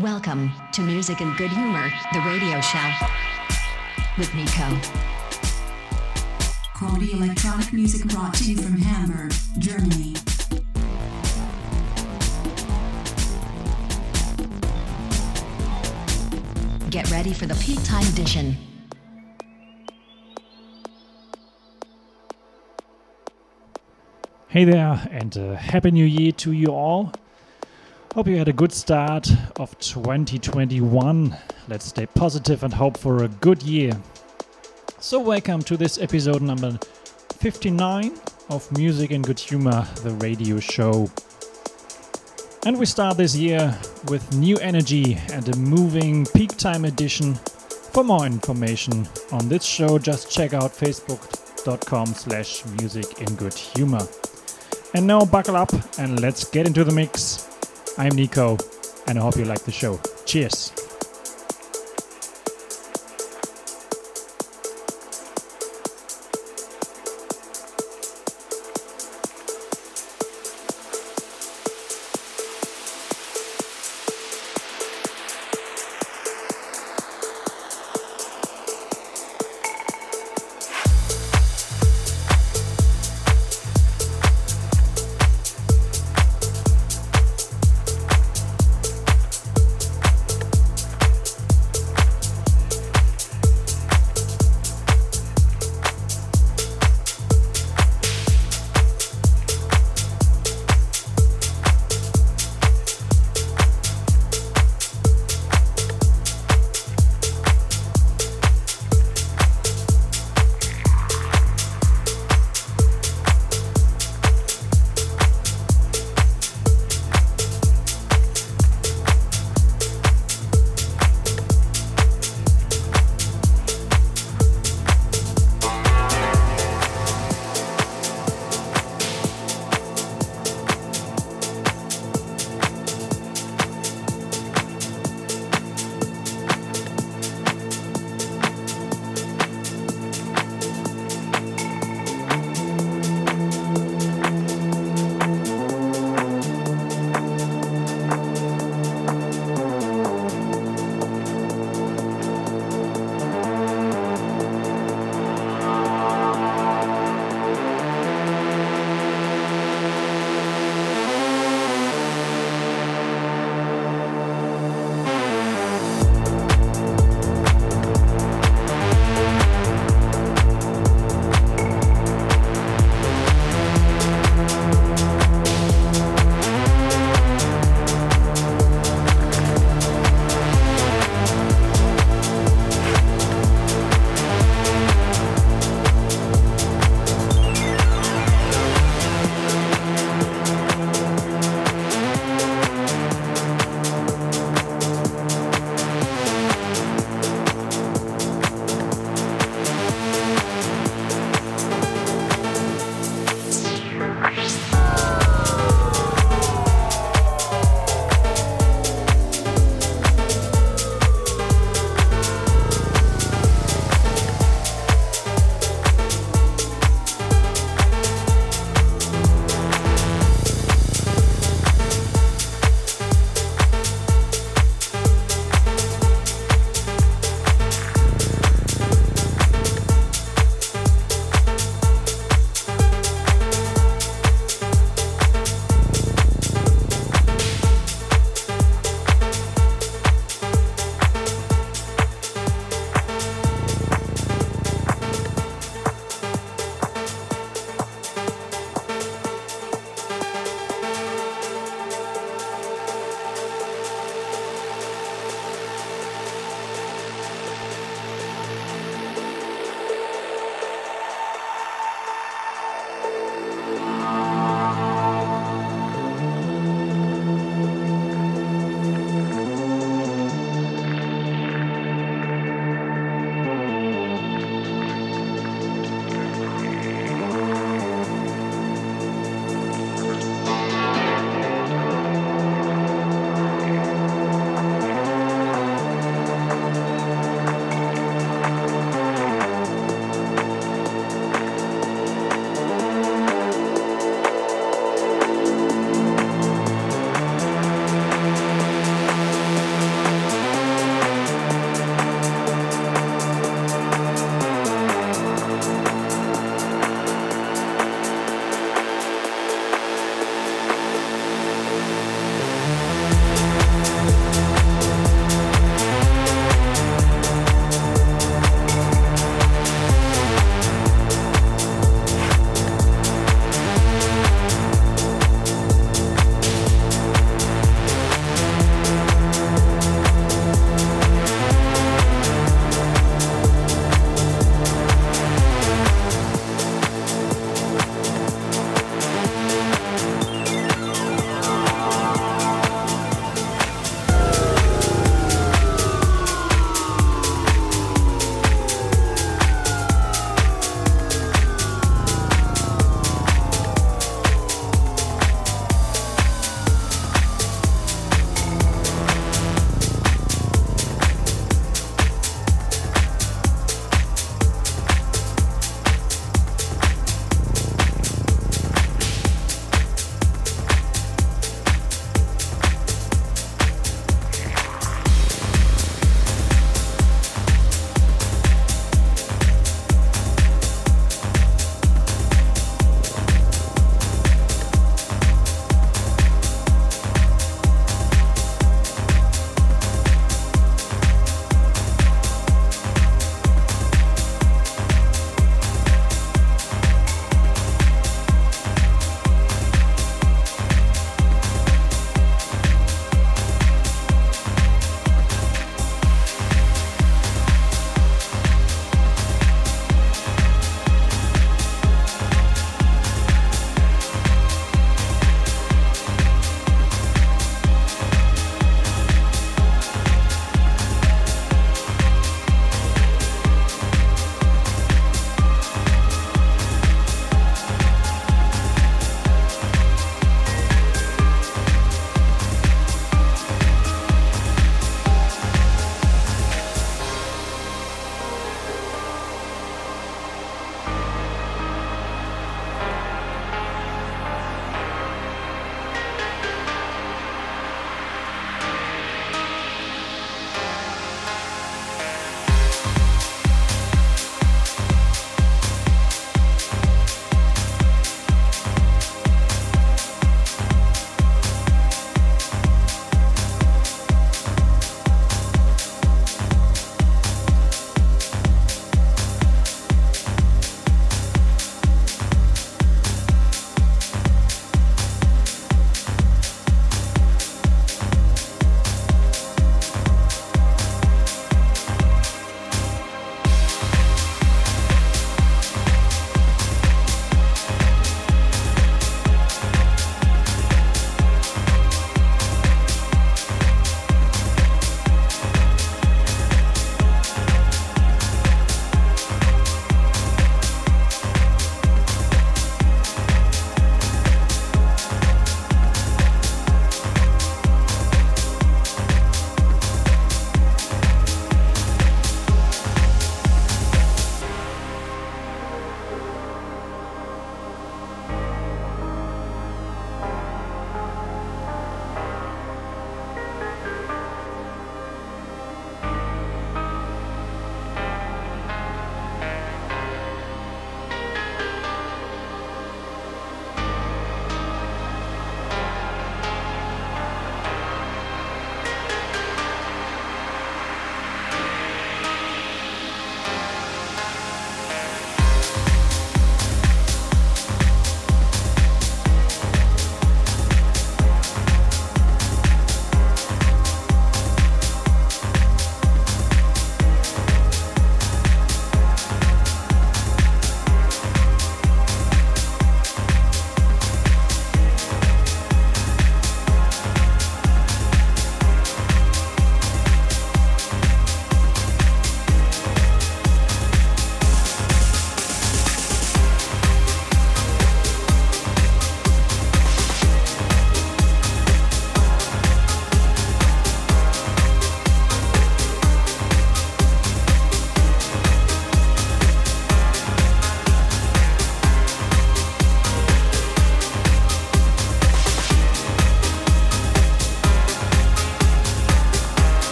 Welcome to Music and Good Humor, the radio show with Nico. Quality electronic music brought to you from Hamburg, Germany. Get ready for the peak time edition. Hey there, and uh, Happy New Year to you all. Hope you had a good start of 2021. Let's stay positive and hope for a good year. So, welcome to this episode number 59 of Music and Good Humor, the radio show. And we start this year with new energy and a moving peak time edition. For more information on this show, just check out facebook.com slash music in good humor. And now buckle up and let's get into the mix. I'm Nico and I hope you like the show. Cheers.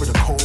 In the music.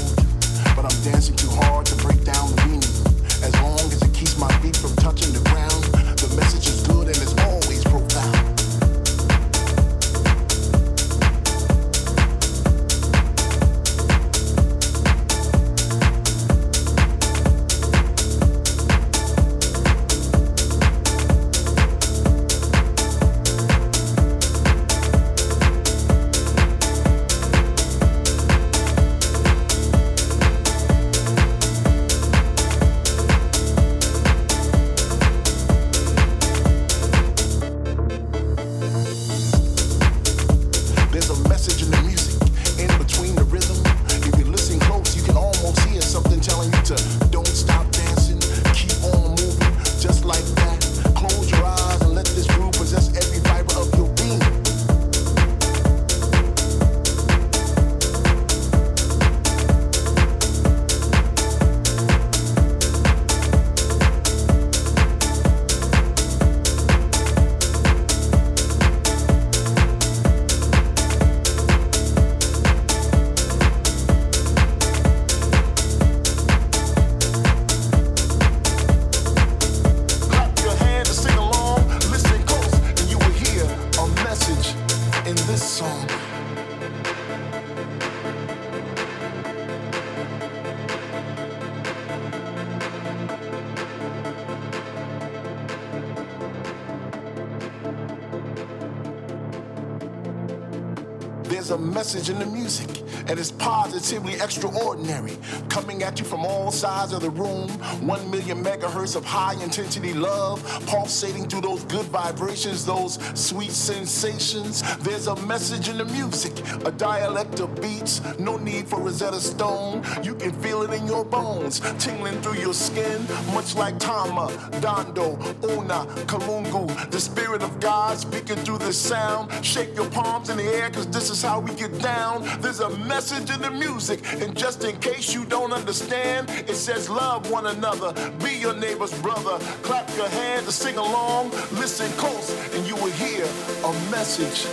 Positively extraordinary. Coming at you from all sides of the room, one million megahertz of high intensity love, pulsating through those good vibrations, those sweet sensations. There's a message in the music, a dialect of beats, no need for Rosetta Stone. You can feel it in your bones, tingling through your skin, much like Tama, Dondo, Una, Kalungu, the spirit of God speaking through the sound. Shake your palms in the air, cause this is how we get down. There's a message in the music, and just in case you don't understand, it says love one another, be your neighbor's brother. Clap your hands sing along, listen close, and you will hear a message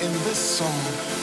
in this song.